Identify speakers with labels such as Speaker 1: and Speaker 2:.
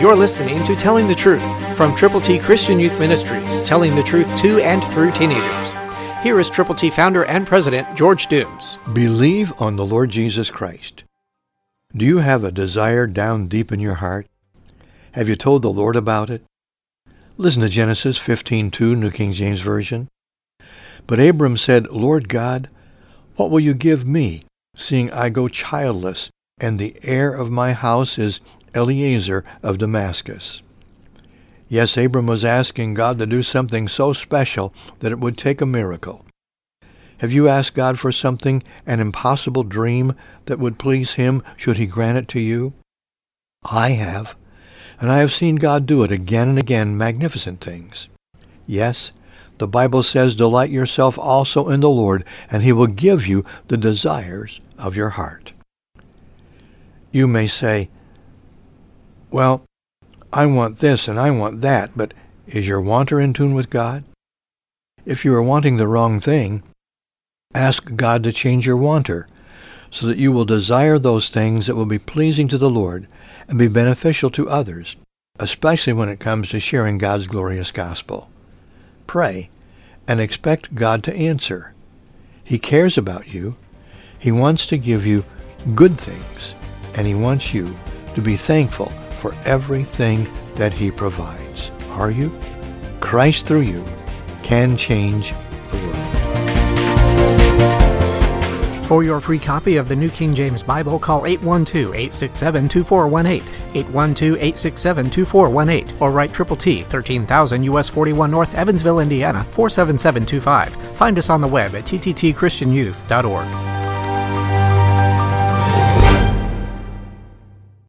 Speaker 1: You're listening to Telling the Truth from Triple T Christian Youth Ministries, telling the truth to and through teenagers. Here is Triple T founder and president George Dooms.
Speaker 2: Believe on the Lord Jesus Christ. Do you have a desire down deep in your heart? Have you told the Lord about it? Listen to Genesis 15:2, New King James Version. But Abram said, Lord God, what will you give me, seeing I go childless, and the heir of my house is Eliezer of Damascus? Yes, Abram was asking God to do something so special that it would take a miracle. Have you asked God for something, an impossible dream, that would please him should he grant it to you? I have, and I have seen God do it again and again, magnificent things. Yes, the Bible says, Delight yourself also in the Lord, and he will give you the desires of your heart. You may say, Well, I want this and I want that, but is your wanter in tune with God? If you are wanting the wrong thing, ask God to change your wanter, so that you will desire those things that will be pleasing to the Lord and be beneficial to others, especially when it comes to sharing God's glorious gospel. Pray and expect God to answer. He cares about you. He wants to give you good things, and he wants you to be thankful for everything that he provides. Are you? Christ through you can change the world.
Speaker 1: For your free copy of the New King James Bible, call 812-867-2418, 812-867-2418, or write Triple T, 13000 US 41 North, Evansville, Indiana, 47725. Find us on the web at tttchristianyouth.org.